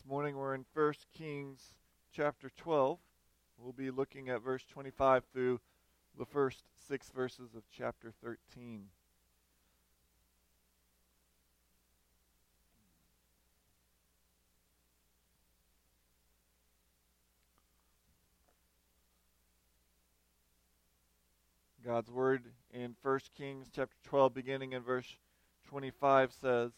This morning we're in 1 Kings chapter 12. We'll be looking at verse 25 through the first six verses of chapter 13. God's word in 1 Kings chapter 12, beginning in verse 25, says,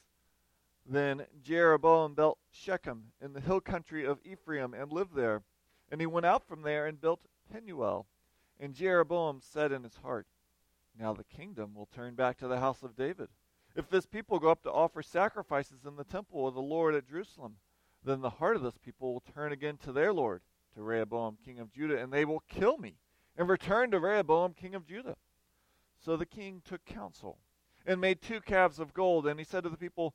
Then Jeroboam built Shechem in the hill country of Ephraim and lived there. And he went out from there and built Penuel. And Jeroboam said in his heart, Now the kingdom will turn back to the house of David. If this people go up to offer sacrifices in the temple of the Lord at Jerusalem, then the heart of this people will turn again to their Lord, to Rehoboam king of Judah, and they will kill me and return to Rehoboam, king of Judah. So the king took counsel and made two calves of gold, and he said to the people,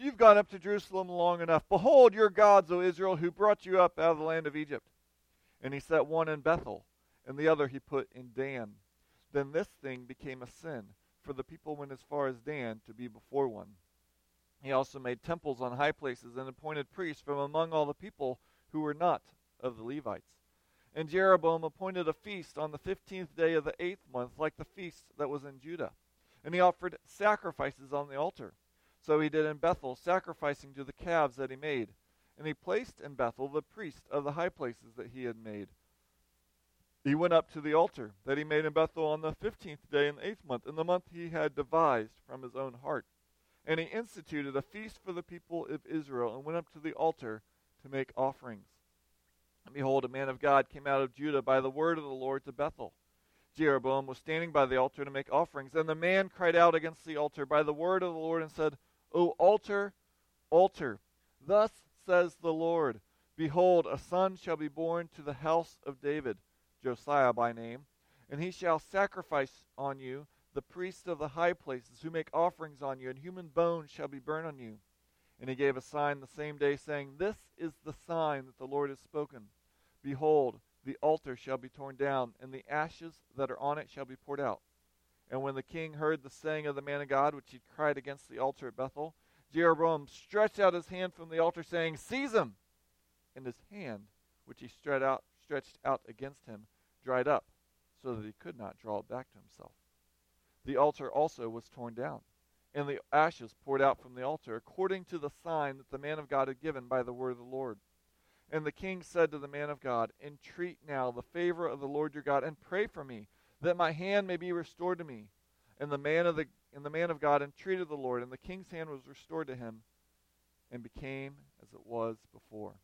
You've gone up to Jerusalem long enough. Behold your gods, O Israel, who brought you up out of the land of Egypt. And he set one in Bethel, and the other he put in Dan. Then this thing became a sin, for the people went as far as Dan to be before one. He also made temples on high places and appointed priests from among all the people who were not of the Levites. And Jeroboam appointed a feast on the fifteenth day of the eighth month, like the feast that was in Judah. And he offered sacrifices on the altar. So he did in Bethel, sacrificing to the calves that he made. And he placed in Bethel the priest of the high places that he had made. He went up to the altar that he made in Bethel on the fifteenth day in the eighth month, in the month he had devised from his own heart. And he instituted a feast for the people of Israel, and went up to the altar to make offerings. And behold, a man of God came out of Judah by the word of the Lord to Bethel. Jeroboam was standing by the altar to make offerings. And the man cried out against the altar by the word of the Lord and said, O altar, altar, thus says the Lord Behold, a son shall be born to the house of David, Josiah by name, and he shall sacrifice on you the priests of the high places who make offerings on you, and human bones shall be burned on you. And he gave a sign the same day, saying, This is the sign that the Lord has spoken. Behold, the altar shall be torn down, and the ashes that are on it shall be poured out. And when the king heard the saying of the man of God, which he cried against the altar at Bethel, Jeroboam stretched out his hand from the altar, saying, Seize him! And his hand, which he stretched out, stretched out against him, dried up, so that he could not draw it back to himself. The altar also was torn down, and the ashes poured out from the altar, according to the sign that the man of God had given by the word of the Lord. And the king said to the man of God, Entreat now the favor of the Lord your God, and pray for me, that my hand may be restored to me. And the man of the and the man of God entreated the Lord, and the king's hand was restored to him, and became as it was before.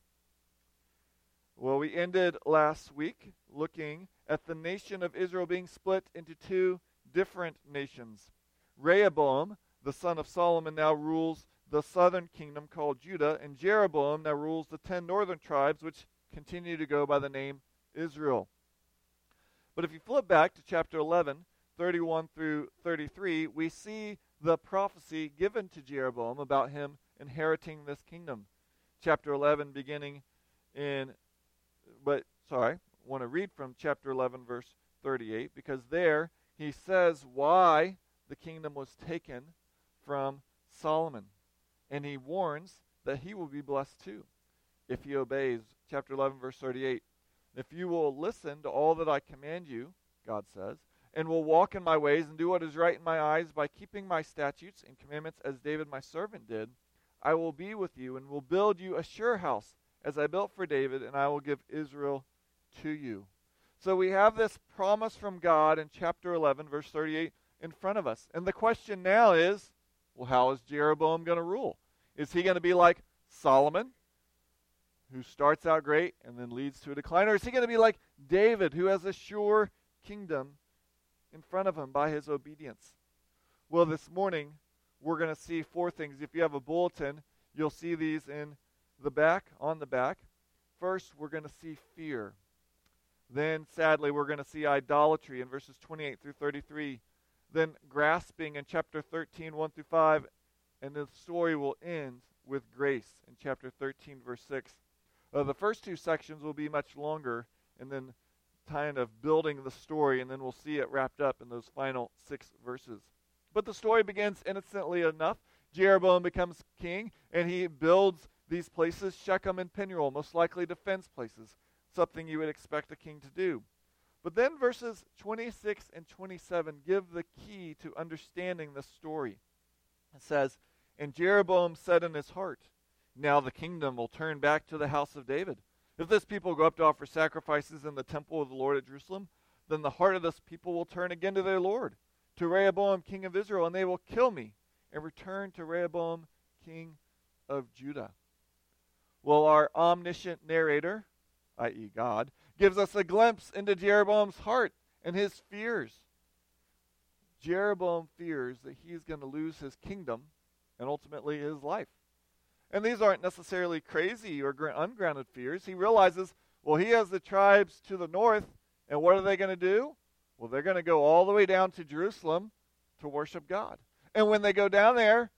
Well, we ended last week looking at the nation of Israel being split into two different nations. Rehoboam, the son of Solomon, now rules the southern kingdom called Judah, and Jeroboam now rules the ten northern tribes, which continue to go by the name Israel. But if you flip back to chapter 11, 31 through 33, we see the prophecy given to Jeroboam about him inheriting this kingdom. Chapter 11, beginning in, but sorry, I want to read from chapter 11, verse 38, because there he says why the kingdom was taken from Solomon and he warns that he will be blessed too if he obeys. Chapter 11, verse 38. If you will listen to all that I command you, God says, and will walk in my ways and do what is right in my eyes by keeping my statutes and commandments as David my servant did, I will be with you and will build you a sure house as I built for David, and I will give Israel to you. So we have this promise from God in chapter 11, verse 38, in front of us. And the question now is well, how is Jeroboam going to rule? Is he going to be like Solomon, who starts out great and then leads to a decline? Or is he going to be like David, who has a sure kingdom in front of him by his obedience? Well, this morning, we're going to see four things. If you have a bulletin, you'll see these in the back, on the back. First, we're going to see fear. Then, sadly, we're going to see idolatry in verses 28 through 33. Then, grasping in chapter 13, 1 through 5 and the story will end with grace in chapter 13, verse 6. Uh, the first two sections will be much longer, and then kind of building the story, and then we'll see it wrapped up in those final six verses. But the story begins innocently enough. Jeroboam becomes king, and he builds these places, Shechem and Penuel, most likely defense places, something you would expect a king to do. But then verses 26 and 27 give the key to understanding the story. It says, And Jeroboam said in his heart, Now the kingdom will turn back to the house of David. If this people go up to offer sacrifices in the temple of the Lord at Jerusalem, then the heart of this people will turn again to their Lord, to Rehoboam, king of Israel, and they will kill me and return to Rehoboam, king of Judah. Well, our omniscient narrator, i.e., God, gives us a glimpse into Jeroboam's heart and his fears. Jeroboam fears that he's going to lose his kingdom and ultimately his life. And these aren't necessarily crazy or ungrounded fears. He realizes, well, he has the tribes to the north, and what are they going to do? Well, they're going to go all the way down to Jerusalem to worship God. And when they go down there,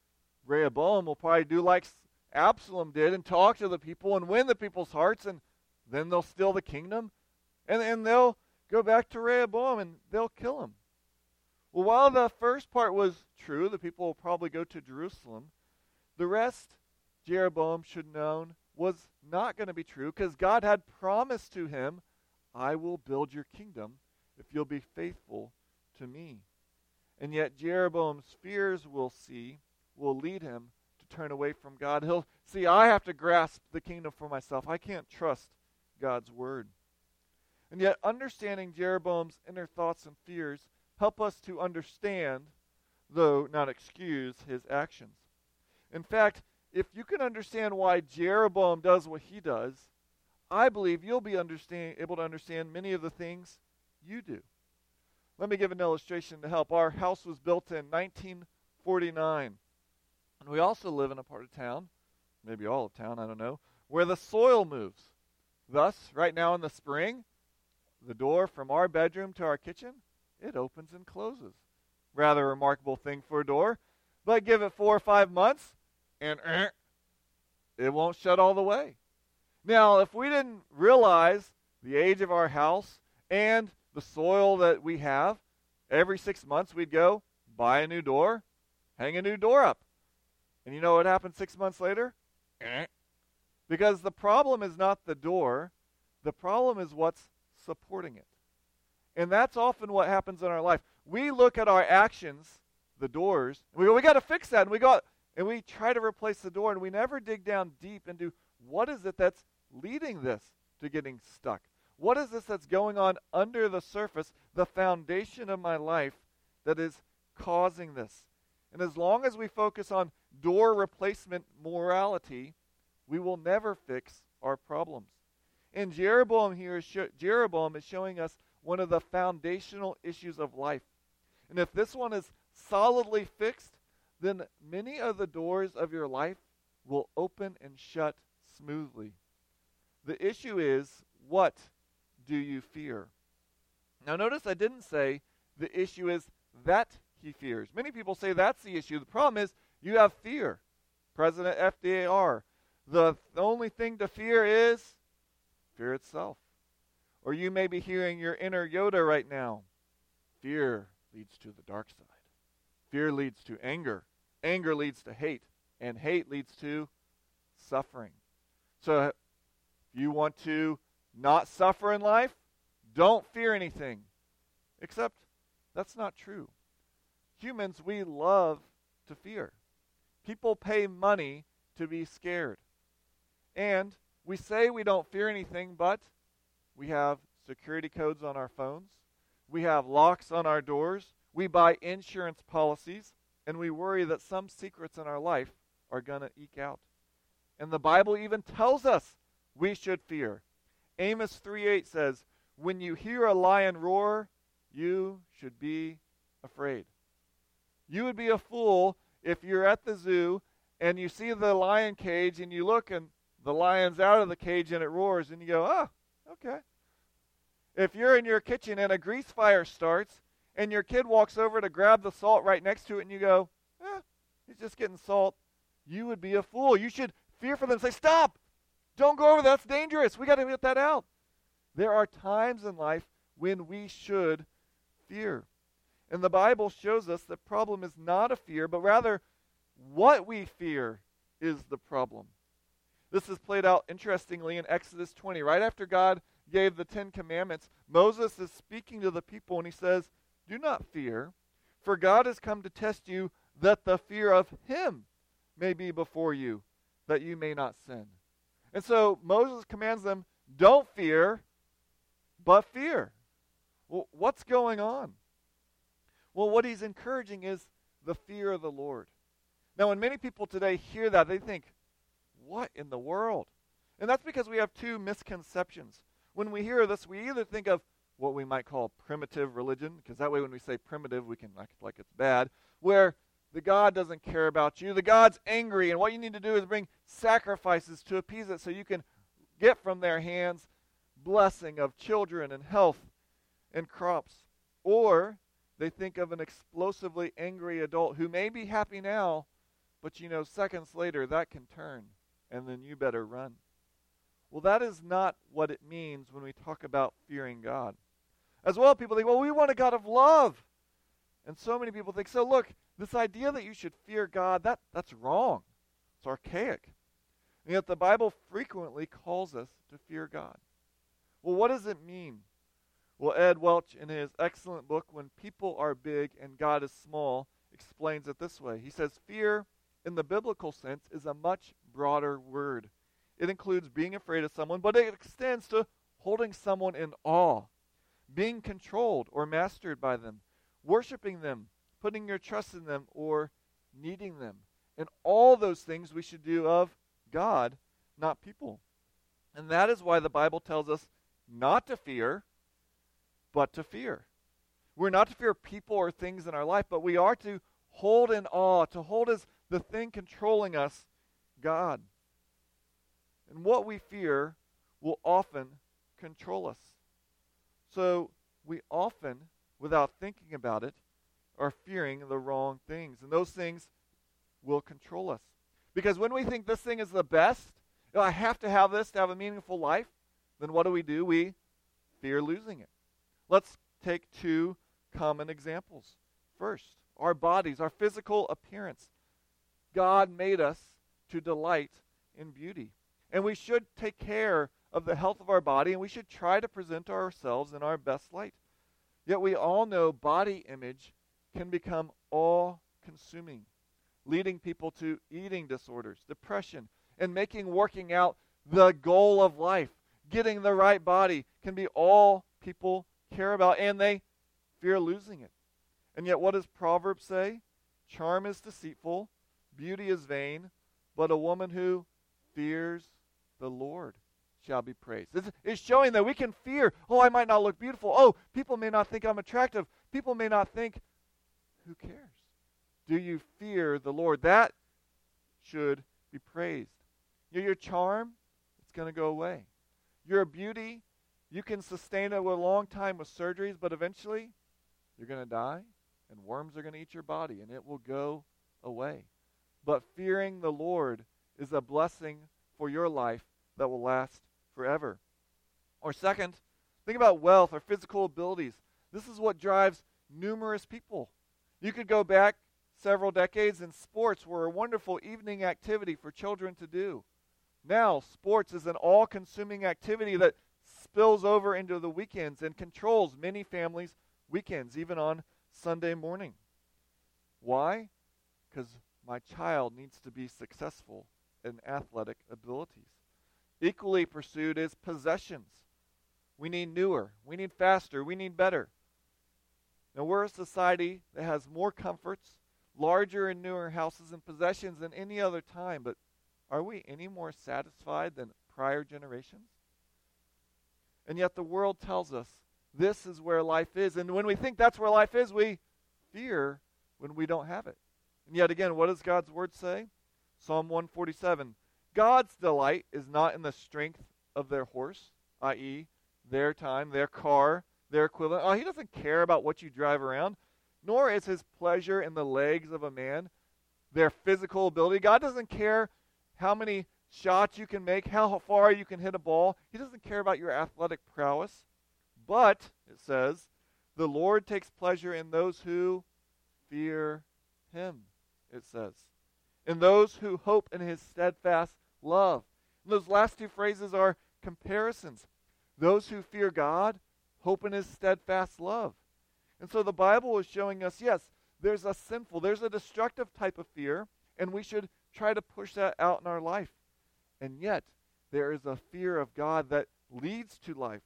Rehoboam will probably do like Absalom did and talk to the people and win the people's hearts, and then they'll steal the kingdom, and, and they'll go back to Rehoboam and they'll kill him. Well, while the first part was true, the people will probably go to Jerusalem, the rest, Jeroboam should known, was not going to be true because God had promised to him, I will build your kingdom if you'll be faithful to me. And yet Jeroboam's fears, we'll see, will lead him to turn away from God. He'll see, I have to grasp the kingdom for myself. I can't trust God's word. And yet, understanding Jeroboam's inner thoughts and fears help us to understand, though not excuse, his actions. In fact, if you can understand why Jeroboam does what he does, I believe you'll be able to understand many of the things you do. Let me give an illustration to help. Our house was built in 1949. And we also live in a part of town, maybe all of town, I don't know, where the soil moves. Thus, right now in the spring, the door from our bedroom to our kitchen, it opens and closes. Rather remarkable thing for a door. But give it four or five months, and uh, it won't shut all the way. Now, if we didn't realize the age of our house and the soil that we have, every six months we'd go buy a new door, hang a new door up. And you know what happened six months later? Uh, because the problem is not the door, the problem is what's supporting it. And that's often what happens in our life. We look at our actions, the doors, we go, we got to fix that. And we go, and we try to replace the door, and we never dig down deep into what is it that's leading this to getting stuck? What is this that's going on under the surface, the foundation of my life that is causing this? And as long as we focus on door replacement morality, we will never fix our problems. And Jeroboam here is Jeroboam is showing us one of the foundational issues of life. And if this one is solidly fixed, then many of the doors of your life will open and shut smoothly. The issue is what do you fear? Now, notice I didn't say the issue is that he fears. Many people say that's the issue. The problem is you have fear. President FDR the only thing to fear is fear itself. Or you may be hearing your inner Yoda right now. Fear leads to the dark side. Fear leads to anger. Anger leads to hate. And hate leads to suffering. So if you want to not suffer in life, don't fear anything. Except that's not true. Humans, we love to fear. People pay money to be scared. And we say we don't fear anything, but we have security codes on our phones, we have locks on our doors, we buy insurance policies, and we worry that some secrets in our life are going to eke out. And the Bible even tells us we should fear. Amos 3:8 says, "When you hear a lion roar, you should be afraid." You would be a fool if you're at the zoo and you see the lion cage and you look and the lion's out of the cage and it roars, and you go, oh, okay. If you're in your kitchen and a grease fire starts, and your kid walks over to grab the salt right next to it, and you go, eh, he's just getting salt, you would be a fool. You should fear for them. Say, stop! Don't go over. There. That's dangerous. We got to get that out. There are times in life when we should fear. And the Bible shows us the problem is not a fear, but rather what we fear is the problem. This is played out interestingly in Exodus 20. Right after God gave the Ten Commandments, Moses is speaking to the people and he says, Do not fear, for God has come to test you that the fear of him may be before you, that you may not sin. And so Moses commands them, Don't fear, but fear. Well, what's going on? Well, what he's encouraging is the fear of the Lord. Now, when many people today hear that, they think, what in the world? And that's because we have two misconceptions. When we hear this, we either think of what we might call primitive religion, because that way when we say primitive, we can act like it's bad, where the God doesn't care about you. The God's angry, and what you need to do is bring sacrifices to appease it so you can get from their hands blessing of children and health and crops. Or they think of an explosively angry adult who may be happy now, but you know, seconds later that can turn, and then you better run. Well, that is not what it means when we talk about fearing God. As well, people think, well, we want a God of love. And so many people think, so look, this idea that you should fear God, that, that's wrong. It's archaic. And yet the Bible frequently calls us to fear God. Well, what does it mean? Well, Ed Welch, in his excellent book, When People Are Big and God is Small, explains it this way. He says, Fear, in the biblical sense, is a much broader word. It includes being afraid of someone, but it extends to holding someone in awe, being controlled or mastered by them, worshiping them, putting your trust in them, or needing them. And all those things we should do of God, not people. And that is why the Bible tells us not to fear, but to fear. We're not to fear people or things in our life, but we are to hold in awe, to hold as the thing controlling us, God. And what we fear will often control us. So we often, without thinking about it, are fearing the wrong things. And those things will control us. Because when we think this thing is the best, you know, I have to have this to have a meaningful life, then what do we do? We fear losing it. Let's take two common examples. First, our bodies, our physical appearance. God made us to delight in beauty. And we should take care of the health of our body and we should try to present ourselves in our best light. Yet we all know body image can become all consuming, leading people to eating disorders, depression, and making working out the goal of life getting the right body can be all people care about, and they fear losing it. And yet, what does Proverbs say? Charm is deceitful, beauty is vain, but a woman who fears the Lord shall be praised. It's showing that we can fear, oh, I might not look beautiful. Oh, people may not think I'm attractive. People may not think, who cares? Do you fear the Lord? That should be praised. your charm, it's going to go away. Your beauty, you can sustain it a long time with surgeries, but eventually you're going to die, and worms are going to eat your body, and it will go away. But fearing the Lord is a blessing for your life that will last forever. Or second, think about wealth or physical abilities. This is what drives numerous people. You could go back several decades, and sports were a wonderful evening activity for children to do. Now, sports is an all consuming activity that spills over into the weekends and controls many families' weekends, even on Sunday morning. Why? Because my child needs to be successful in athletic abilities. Equally pursued is possessions. We need newer, we need faster, we need better. Now, we're a society that has more comforts, larger and newer houses and possessions than any other time, but are we any more satisfied than prior generations? And yet the world tells us this is where life is. And when we think that's where life is, we fear when we don't have it. And yet again, what does God's word say? Psalm 147 God's delight is not in the strength of their horse, i.e., their time, their car, their equivalent. Oh, he doesn't care about what you drive around, nor is his pleasure in the legs of a man, their physical ability. God doesn't care how many shots you can make, how far you can hit a ball. He doesn't care about your athletic prowess. But, it says, the Lord takes pleasure in those who fear him, it says. In those who hope in his steadfast love. And those last two phrases are comparisons. Those who fear God hope in his steadfast love. And so the Bible is showing us yes, there's a sinful, there's a destructive type of fear, and we should try to push that out in our life. And yet, there is a fear of God that leads to life.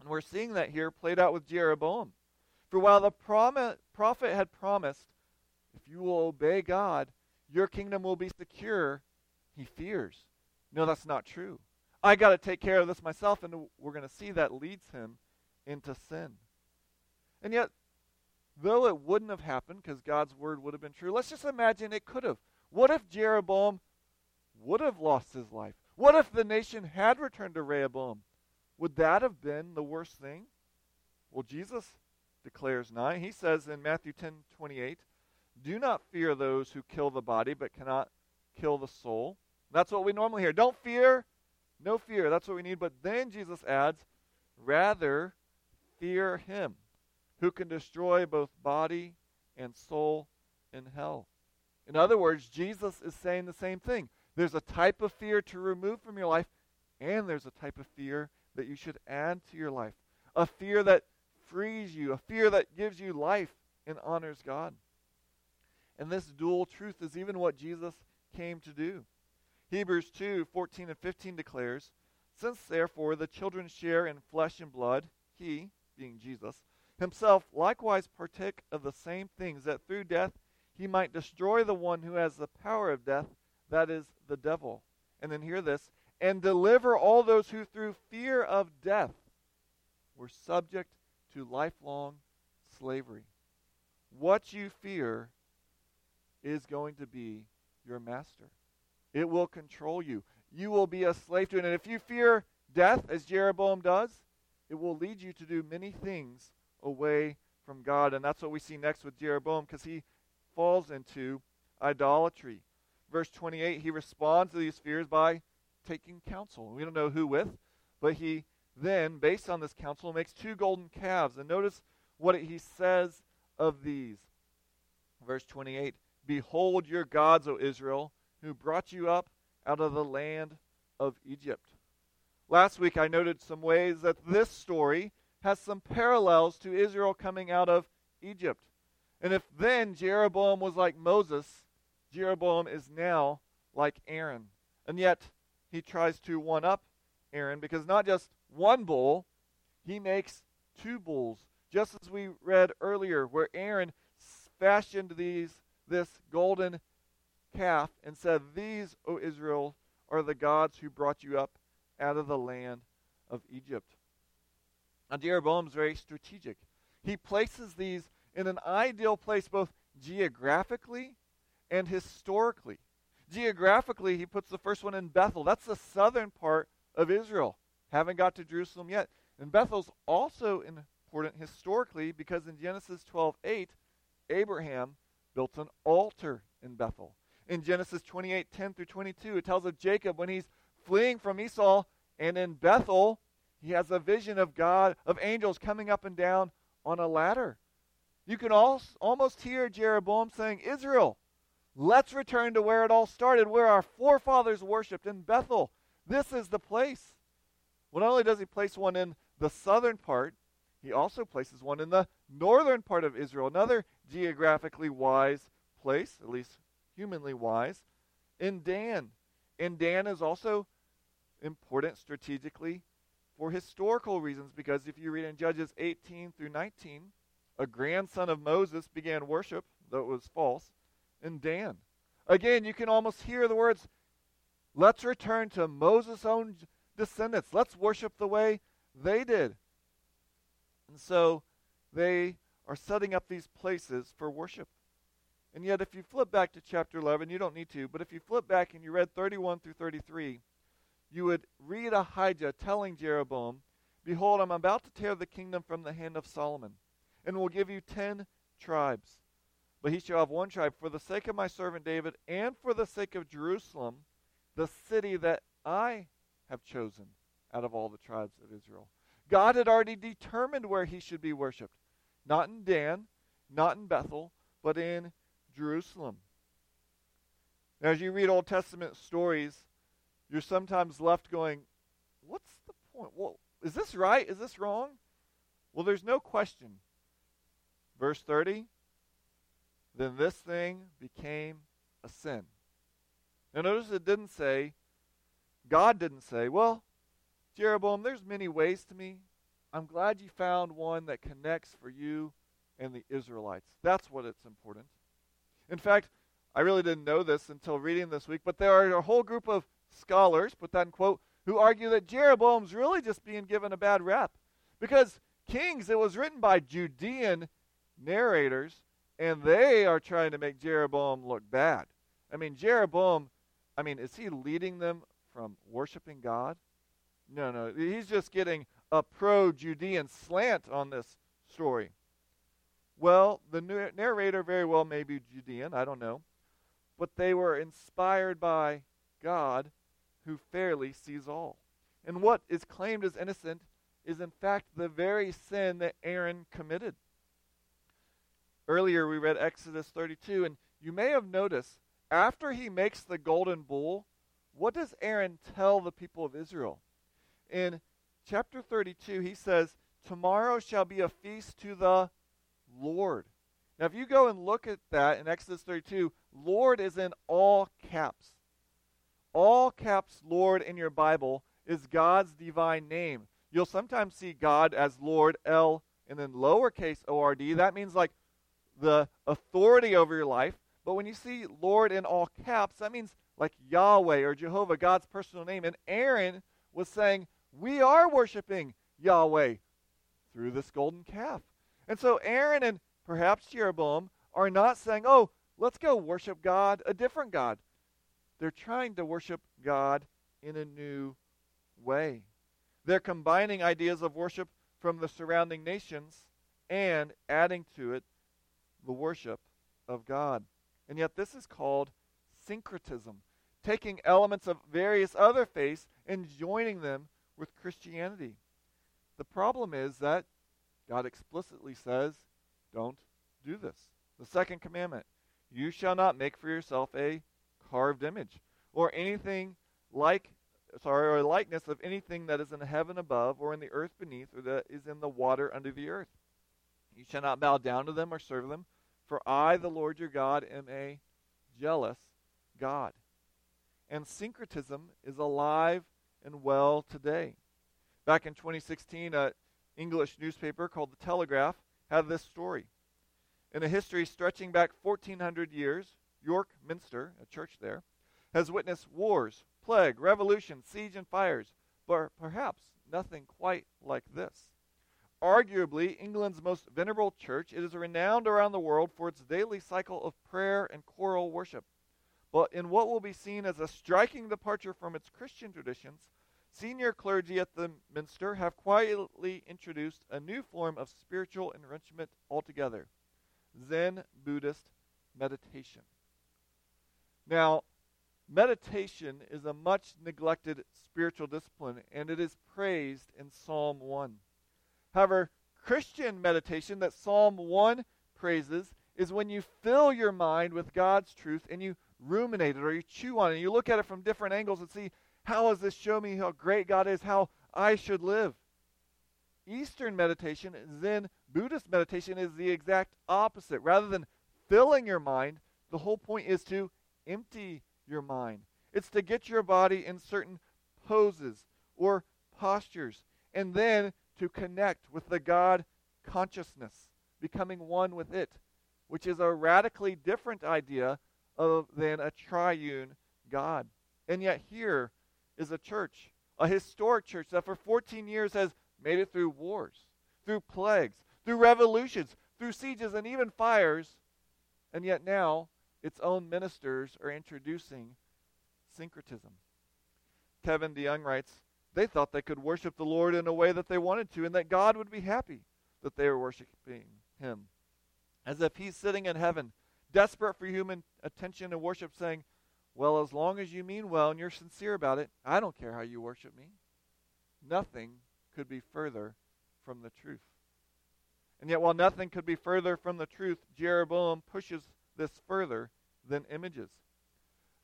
And we're seeing that here played out with Jeroboam. For while the prom- prophet had promised, if you will obey God, your kingdom will be secure, he fears. No, that's not true. I got to take care of this myself, and we're going to see that leads him into sin. And yet, though it wouldn't have happened because God's word would have been true, let's just imagine it could have. What if Jeroboam would have lost his life? What if the nation had returned to Rehoboam? Would that have been the worst thing? Well, Jesus declares not. He says in Matthew 10 28, Do not fear those who kill the body but cannot kill the soul. That's what we normally hear. Don't fear, no fear. That's what we need. But then Jesus adds, Rather fear him who can destroy both body and soul in hell. In other words, Jesus is saying the same thing. There's a type of fear to remove from your life, and there's a type of fear that you should add to your life. A fear that frees you, a fear that gives you life and honors God. And this dual truth is even what Jesus came to do. Hebrews 2 14 and 15 declares, Since therefore the children share in flesh and blood, he, being Jesus, himself likewise partook of the same things, that through death he might destroy the one who has the power of death, that is the devil. And then hear this and deliver all those who through fear of death were subject to lifelong slavery. What you fear is going to be your master. It will control you. You will be a slave to it. And if you fear death, as Jeroboam does, it will lead you to do many things away from God. And that's what we see next with Jeroboam because he falls into idolatry verse 28, he responds to these fears by taking counsel. We don't know who with, but he then, based on this counsel, makes two golden calves. And notice what he says of these. Verse 28 Behold your gods, O Israel, who brought you up out of the land of Egypt. Last week I noted some ways that this story has some parallels to Israel coming out of Egypt. And if then Jeroboam was like Moses, Jeroboam is now like Aaron. And yet, he tries to one up Aaron because not just one bull, he makes two bulls. Just as we read earlier, where Aaron fashioned these this golden calf and said, These, O Israel, are the gods who brought you up out of the land of Egypt. Now, Jeroboam is very strategic. He places these in an ideal place, both geographically and historically. Geographically, he puts the first one in Bethel. That's the southern part of Israel. Haven't got to Jerusalem yet. And Bethel's also important historically because in Genesis 12:8, Abraham built an altar in Bethel. In Genesis 28:10 through 22, it tells of Jacob when he's fleeing from Esau and in Bethel, he has a vision of God, of angels coming up and down on a ladder. You can almost hear Jeroboam saying, Israel, Let's return to where it all started, where our forefathers worshiped in Bethel. This is the place. Well, not only does he place one in the southern part, he also places one in the northern part of Israel, another geographically wise place, at least humanly wise, in Dan. And Dan is also important strategically for historical reasons because if you read in Judges 18 through 19, a grandson of Moses began worship, though it was false, in Dan. Again, you can almost hear the words, let's return to Moses' own descendants. Let's worship the way they did. And so they are setting up these places for worship. And yet, if you flip back to chapter 11, you don't need to, but if you flip back and you read 31 through 33, you would read Ahijah telling Jeroboam, Behold, I'm about to tear the kingdom from the hand of Solomon, and will give you ten tribes. But he shall have one tribe for the sake of my servant David and for the sake of Jerusalem, the city that I have chosen out of all the tribes of Israel. God had already determined where he should be worshiped. Not in Dan, not in Bethel, but in Jerusalem. Now, as you read Old Testament stories, you're sometimes left going, What's the point? Well, is this right? Is this wrong? Well, there's no question. Verse 30 Then this thing became a sin. Now, notice it didn't say, God didn't say, Well, Jeroboam, there's many ways to me. I'm glad you found one that connects for you and the Israelites. That's what it's important. In fact, I really didn't know this until reading this week, but there are a whole group of scholars, put that in quote, who argue that Jeroboam's really just being given a bad rap. Because Kings, it was written by Judean narrators, and they are trying to make Jeroboam look bad. I mean, Jeroboam, I mean, is he leading them from worshiping God? No, no. He's just getting a pro Judean slant on this story. Well, the narrator very well may be Judean, I don't know. But they were inspired by God who fairly sees all. And what is claimed as innocent is in fact the very sin that Aaron committed. Earlier we read Exodus 32, and you may have noticed after he makes the golden bull, what does Aaron tell the people of Israel? In chapter 32, he says, Tomorrow shall be a feast to the Lord. Now, if you go and look at that in Exodus 32, Lord is in all caps. All caps Lord in your Bible is God's divine name. You'll sometimes see God as Lord, L, and then lowercase O R D. That means like the authority over your life. But when you see Lord in all caps, that means like Yahweh or Jehovah, God's personal name. And Aaron was saying, We are worshiping Yahweh through this golden calf. And so Aaron and perhaps Jeroboam are not saying, oh, let's go worship God, a different God. They're trying to worship God in a new way. They're combining ideas of worship from the surrounding nations and adding to it the worship of God. And yet, this is called syncretism, taking elements of various other faiths and joining them with Christianity. The problem is that God explicitly says, don't do this. The second commandment you shall not make for yourself a carved image or anything like sorry or likeness of anything that is in heaven above or in the earth beneath or that is in the water under the earth. You shall not bow down to them or serve them for i the lord your god am a jealous god. And syncretism is alive and well today. Back in 2016 uh, English newspaper called The Telegraph had this story. In a history stretching back 1400 years, York Minster, a church there, has witnessed wars, plague, revolution, siege, and fires, but perhaps nothing quite like this. Arguably, England's most venerable church, it is renowned around the world for its daily cycle of prayer and choral worship. But in what will be seen as a striking departure from its Christian traditions, Senior clergy at the Minster have quietly introduced a new form of spiritual enrichment altogether Zen Buddhist meditation. Now, meditation is a much neglected spiritual discipline, and it is praised in Psalm 1. However, Christian meditation that Psalm 1 praises is when you fill your mind with God's truth and you ruminate it or you chew on it. And you look at it from different angles and see how does this show me how great God is, how I should live? Eastern meditation, Zen Buddhist meditation, is the exact opposite. Rather than filling your mind, the whole point is to empty your mind. It's to get your body in certain poses or postures, and then to connect with the God consciousness, becoming one with it, which is a radically different idea of, than a triune God. And yet, here, is a church, a historic church that for 14 years has made it through wars, through plagues, through revolutions, through sieges, and even fires. And yet now its own ministers are introducing syncretism. Kevin DeYoung writes, they thought they could worship the Lord in a way that they wanted to and that God would be happy that they were worshiping Him. As if He's sitting in heaven, desperate for human attention and worship, saying, well, as long as you mean well and you're sincere about it, I don't care how you worship me. Nothing could be further from the truth. And yet, while nothing could be further from the truth, Jeroboam pushes this further than images.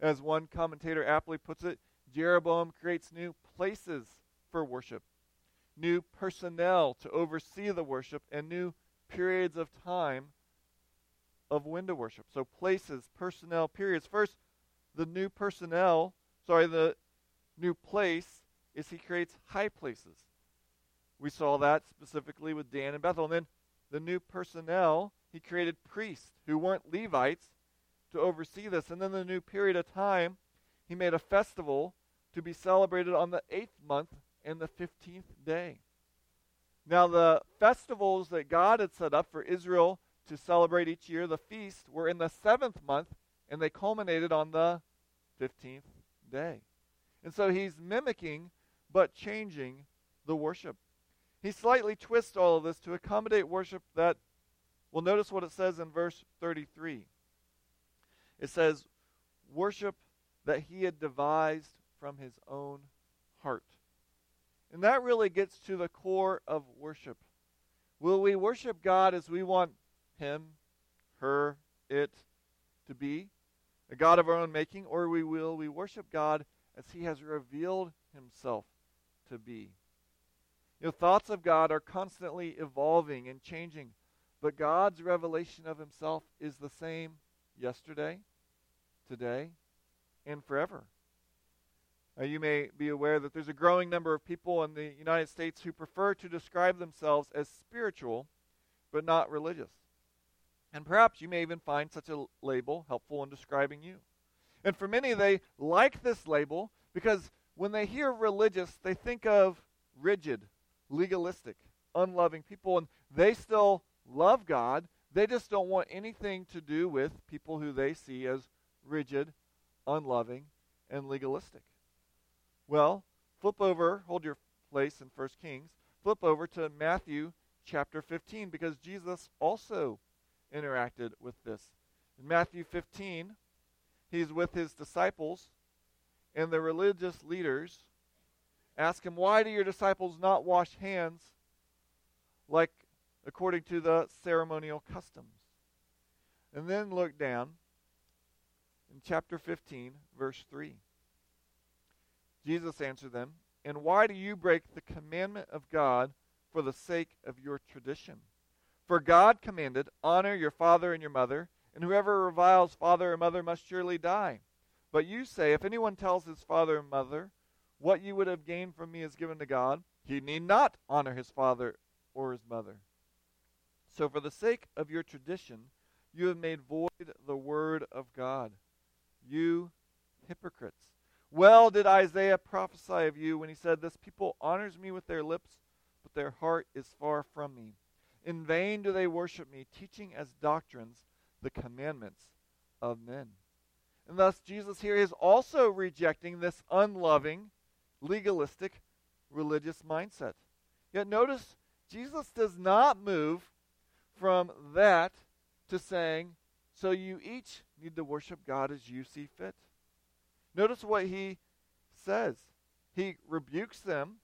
As one commentator aptly puts it, Jeroboam creates new places for worship, new personnel to oversee the worship, and new periods of time of window worship. So, places, personnel, periods. First, the new personnel, sorry, the new place is he creates high places. We saw that specifically with Dan and Bethel. And then the new personnel, he created priests who weren't Levites to oversee this. And then the new period of time, he made a festival to be celebrated on the eighth month and the 15th day. Now, the festivals that God had set up for Israel to celebrate each year, the feast, were in the seventh month, and they culminated on the 15th day. And so he's mimicking but changing the worship. He slightly twists all of this to accommodate worship that, well, notice what it says in verse 33. It says, worship that he had devised from his own heart. And that really gets to the core of worship. Will we worship God as we want him, her, it to be? A God of our own making, or we will we worship God as he has revealed himself to be? You know, thoughts of God are constantly evolving and changing, but God's revelation of himself is the same yesterday, today, and forever. Uh, you may be aware that there's a growing number of people in the United States who prefer to describe themselves as spiritual but not religious. And perhaps you may even find such a label helpful in describing you. And for many, they like this label because when they hear religious, they think of rigid, legalistic, unloving people, and they still love God. They just don't want anything to do with people who they see as rigid, unloving, and legalistic. Well, flip over, hold your place in 1 Kings, flip over to Matthew chapter 15 because Jesus also interacted with this. In Matthew 15, he's with his disciples, and the religious leaders ask him, Why do your disciples not wash hands like according to the ceremonial customs? And then look down in chapter 15, verse 3. Jesus answered them, And why do you break the commandment of God for the sake of your tradition? For God commanded, Honor your father and your mother, and whoever reviles father or mother must surely die. But you say, If anyone tells his father or mother, What you would have gained from me is given to God, he need not honor his father or his mother. So, for the sake of your tradition, you have made void the word of God. You hypocrites. Well did Isaiah prophesy of you when he said, This people honors me with their lips, but their heart is far from me. In vain do they worship me, teaching as doctrines the commandments of men. And thus, Jesus here is also rejecting this unloving, legalistic, religious mindset. Yet notice, Jesus does not move from that to saying, So you each need to worship God as you see fit. Notice what he says. He rebukes them,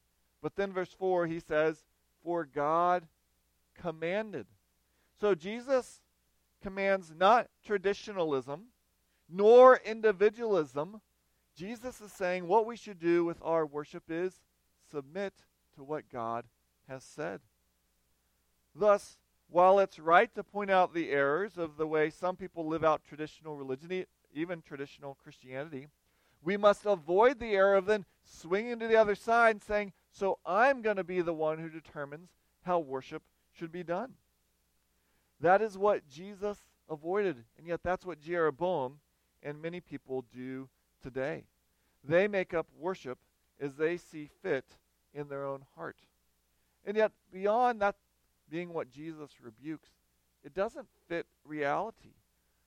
but then verse 4 he says, For God commanded. So Jesus commands not traditionalism nor individualism. Jesus is saying what we should do with our worship is submit to what God has said. Thus, while it's right to point out the errors of the way some people live out traditional religion, even traditional Christianity, we must avoid the error of then swinging to the other side and saying, So I'm going to be the one who determines how worship should be done. That is what Jesus avoided. And yet, that's what Jeroboam and many people do today. They make up worship as they see fit in their own heart. And yet, beyond that being what Jesus rebukes, it doesn't fit reality.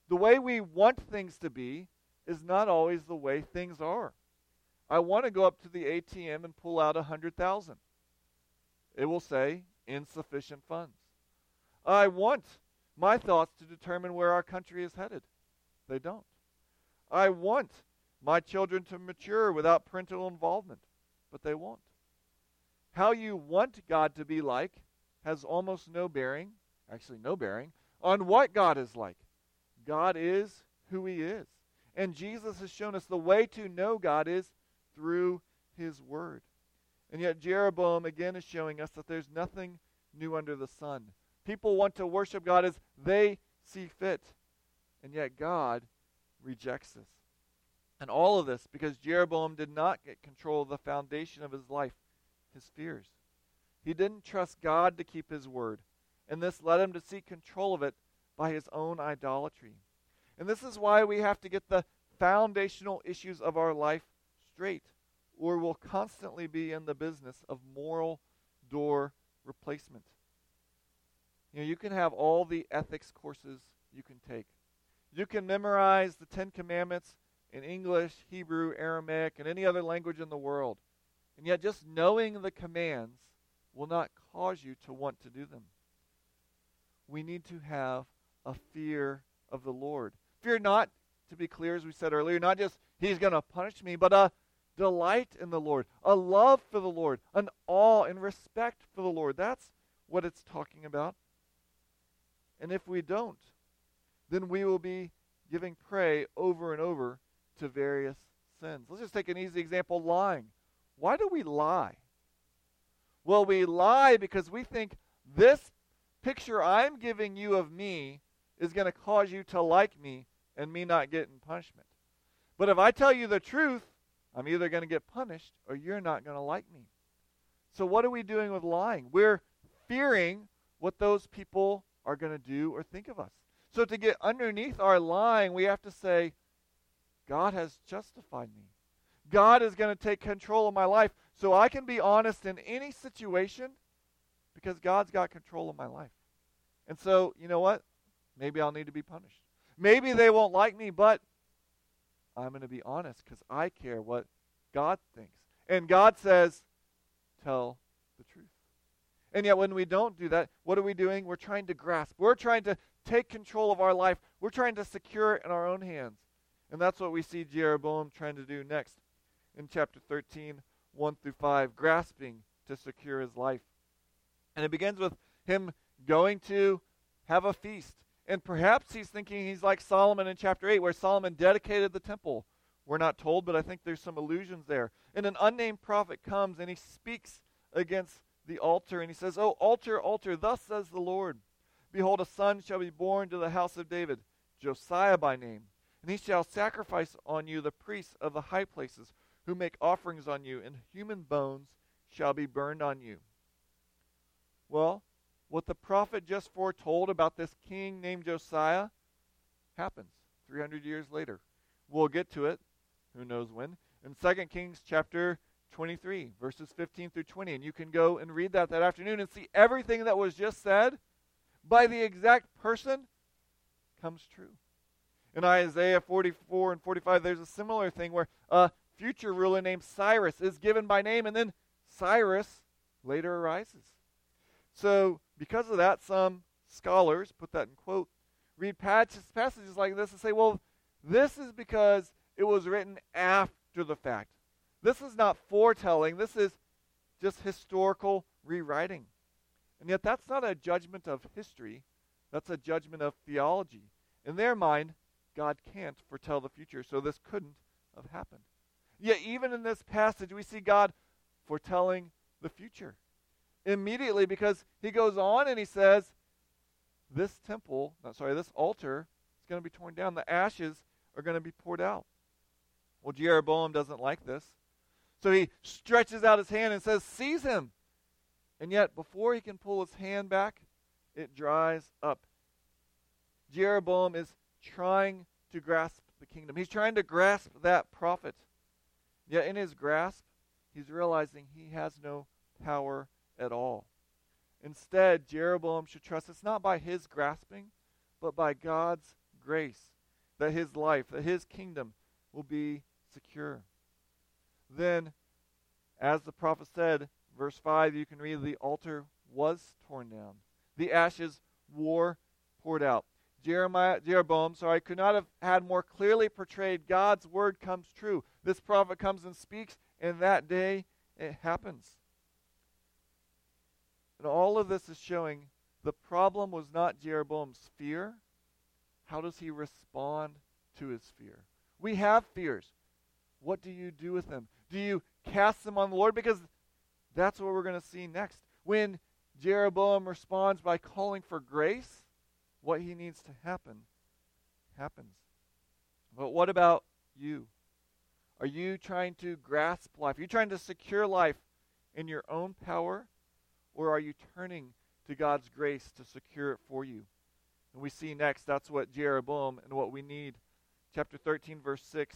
The way we want things to be is not always the way things are. I want to go up to the ATM and pull out a hundred thousand. It will say insufficient funds. I want my thoughts to determine where our country is headed. They don't. I want my children to mature without parental involvement, but they won't. How you want God to be like has almost no bearing, actually, no bearing, on what God is like. God is who He is. And Jesus has shown us the way to know God is through his word. And yet, Jeroboam again is showing us that there's nothing new under the sun. People want to worship God as they see fit, and yet God rejects this. And all of this because Jeroboam did not get control of the foundation of his life, his fears. He didn't trust God to keep his word, and this led him to seek control of it by his own idolatry. And this is why we have to get the foundational issues of our life straight, or we'll constantly be in the business of moral door replacement. You know, you can have all the ethics courses you can take. You can memorize the Ten Commandments in English, Hebrew, Aramaic, and any other language in the world. And yet, just knowing the commands will not cause you to want to do them. We need to have a fear of the Lord. Fear not, to be clear, as we said earlier, not just He's going to punish me, but a delight in the Lord, a love for the Lord, an awe and respect for the Lord. That's what it's talking about. And if we don't, then we will be giving prey over and over to various sins. Let's just take an easy example lying. Why do we lie? Well, we lie because we think this picture I'm giving you of me is going to cause you to like me and me not getting punishment. But if I tell you the truth, I'm either going to get punished or you're not going to like me. So, what are we doing with lying? We're fearing what those people are going to do or think of us. So, to get underneath our lying, we have to say, God has justified me. God is going to take control of my life so I can be honest in any situation because God's got control of my life. And so, you know what? Maybe I'll need to be punished. Maybe they won't like me, but I'm going to be honest because I care what God thinks. And God says, tell the truth. And yet, when we don't do that, what are we doing? We're trying to grasp. We're trying to take control of our life. We're trying to secure it in our own hands. And that's what we see Jeroboam trying to do next in chapter 13, 1 through 5, grasping to secure his life. And it begins with him going to have a feast. And perhaps he's thinking he's like Solomon in chapter 8, where Solomon dedicated the temple. We're not told, but I think there's some allusions there. And an unnamed prophet comes and he speaks against the altar, and he says, Oh, altar, altar, thus says the Lord Behold, a son shall be born to the house of David, Josiah by name. And he shall sacrifice on you the priests of the high places, who make offerings on you, and human bones shall be burned on you. Well, what the prophet just foretold about this king named Josiah happens 300 years later. We'll get to it, who knows when, in 2 Kings chapter 23, verses 15 through 20. And you can go and read that that afternoon and see everything that was just said by the exact person comes true. In Isaiah 44 and 45, there's a similar thing where a future ruler named Cyrus is given by name, and then Cyrus later arises. So because of that, some scholars, put that in quote, read passages like this and say, well, this is because it was written after the fact. This is not foretelling, this is just historical rewriting. And yet, that's not a judgment of history, that's a judgment of theology. In their mind, God can't foretell the future, so this couldn't have happened. Yet, even in this passage, we see God foretelling the future immediately because he goes on and he says, This temple, no, sorry, this altar is going to be torn down. The ashes are going to be poured out. Well, Jeroboam doesn't like this. So he stretches out his hand and says, Seize him. And yet, before he can pull his hand back, it dries up. Jeroboam is trying to grasp the kingdom. He's trying to grasp that prophet. Yet, in his grasp, he's realizing he has no power at all. Instead, Jeroboam should trust it's not by his grasping, but by God's grace that his life, that his kingdom will be secure. Then, as the prophet said, verse 5, you can read the altar was torn down, the ashes were poured out. Jeremiah, Jeroboam, sorry, I could not have had more clearly portrayed God's word comes true. This prophet comes and speaks, and that day it happens. And all of this is showing the problem was not Jeroboam's fear. How does he respond to his fear? We have fears. what do you do with them? Do you cast them on the Lord? Because that's what we're going to see next. When Jeroboam responds by calling for grace, what he needs to happen happens. But what about you? Are you trying to grasp life? Are you trying to secure life in your own power? Or are you turning to God's grace to secure it for you? And we see next that's what Jeroboam and what we need. Chapter 13, verse 6,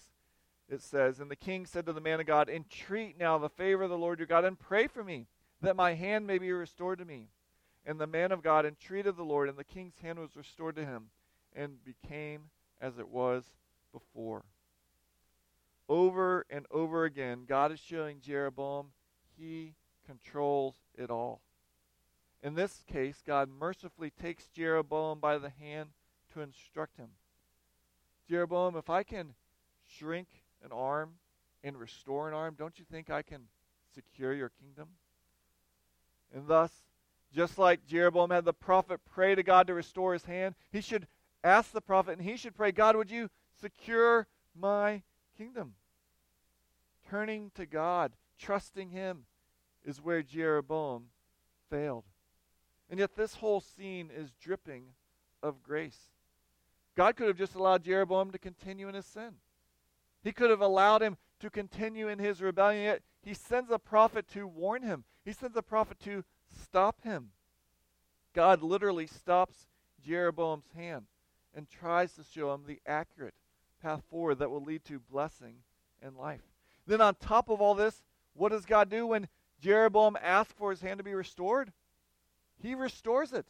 it says, And the king said to the man of God, Entreat now the favor of the Lord your God, and pray for me, that my hand may be restored to me. And the man of God entreated the Lord, and the king's hand was restored to him, and became as it was before. Over and over again, God is showing Jeroboam he controls it all. In this case, God mercifully takes Jeroboam by the hand to instruct him. Jeroboam, if I can shrink an arm and restore an arm, don't you think I can secure your kingdom? And thus, just like Jeroboam had the prophet pray to God to restore his hand, he should ask the prophet and he should pray, God, would you secure my kingdom? Turning to God, trusting him, is where Jeroboam failed. And yet, this whole scene is dripping of grace. God could have just allowed Jeroboam to continue in his sin. He could have allowed him to continue in his rebellion, yet he sends a prophet to warn him. He sends a prophet to stop him. God literally stops Jeroboam's hand and tries to show him the accurate path forward that will lead to blessing and life. Then, on top of all this, what does God do when Jeroboam asks for his hand to be restored? He restores it.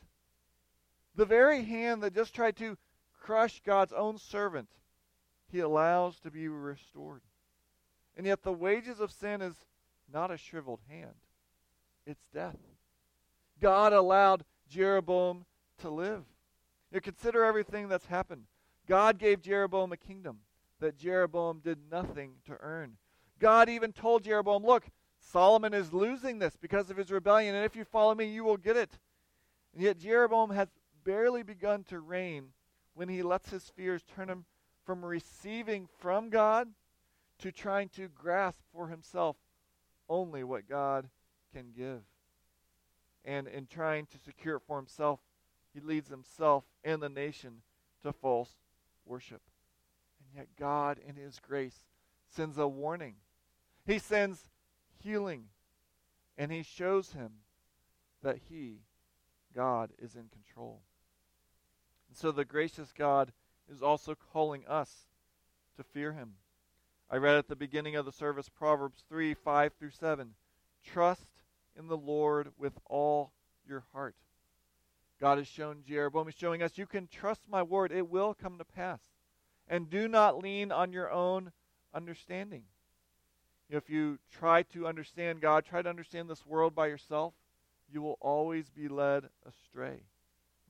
The very hand that just tried to crush God's own servant, he allows to be restored. And yet, the wages of sin is not a shriveled hand, it's death. God allowed Jeroboam to live. You consider everything that's happened. God gave Jeroboam a kingdom that Jeroboam did nothing to earn. God even told Jeroboam, Look, Solomon is losing this because of his rebellion, and if you follow me, you will get it. And yet Jeroboam has barely begun to reign when he lets his fears turn him from receiving from God to trying to grasp for himself only what God can give. And in trying to secure it for himself, he leads himself and the nation to false worship. And yet, God, in his grace, sends a warning. He sends healing, and he shows him that he, God, is in control. And so the gracious God is also calling us to fear him. I read at the beginning of the service Proverbs 3 5 through 7. Trust in the Lord with all your heart. God has shown Jeroboam, He's showing us, you can trust my word, it will come to pass. And do not lean on your own understanding. If you try to understand God, try to understand this world by yourself, you will always be led astray.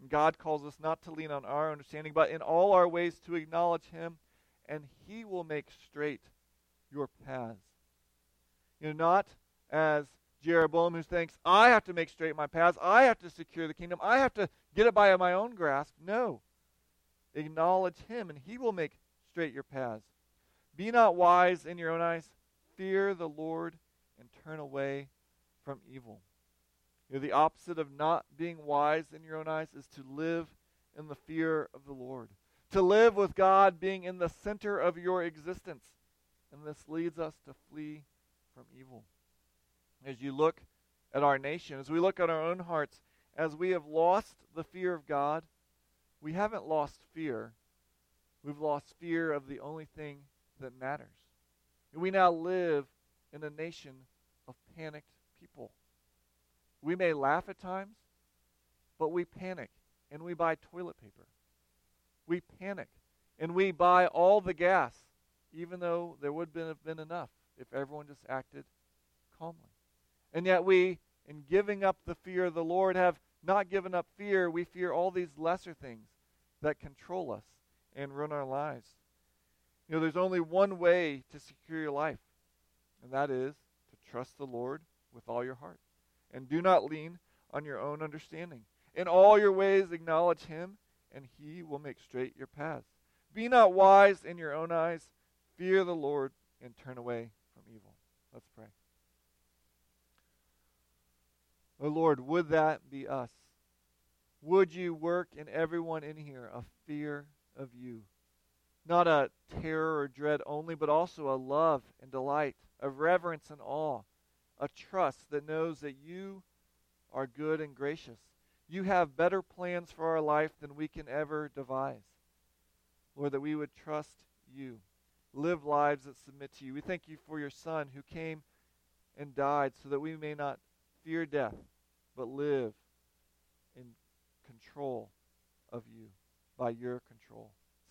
And God calls us not to lean on our understanding, but in all our ways to acknowledge Him, and He will make straight your paths. You know, not as Jeroboam who thinks, I have to make straight my paths, I have to secure the kingdom, I have to get it by my own grasp. No. Acknowledge Him, and He will make straight your paths. Be not wise in your own eyes fear the Lord and turn away from evil. You know, the opposite of not being wise in your own eyes is to live in the fear of the Lord. To live with God being in the center of your existence. And this leads us to flee from evil. As you look at our nation, as we look at our own hearts, as we have lost the fear of God, we haven't lost fear. We've lost fear of the only thing that matters. And we now live in a nation of panicked people. We may laugh at times, but we panic and we buy toilet paper. We panic and we buy all the gas, even though there would have been enough if everyone just acted calmly. And yet we, in giving up the fear of the Lord, have not given up fear. We fear all these lesser things that control us and run our lives. You know, there's only one way to secure your life, and that is to trust the Lord with all your heart. And do not lean on your own understanding. In all your ways, acknowledge Him, and He will make straight your paths. Be not wise in your own eyes. Fear the Lord and turn away from evil. Let's pray. Oh Lord, would that be us? Would you work in everyone in here a fear of you? Not a terror or dread only, but also a love and delight, a reverence and awe, a trust that knows that you are good and gracious. You have better plans for our life than we can ever devise. Lord, that we would trust you, live lives that submit to you. We thank you for your Son who came and died so that we may not fear death, but live in control of you, by your control.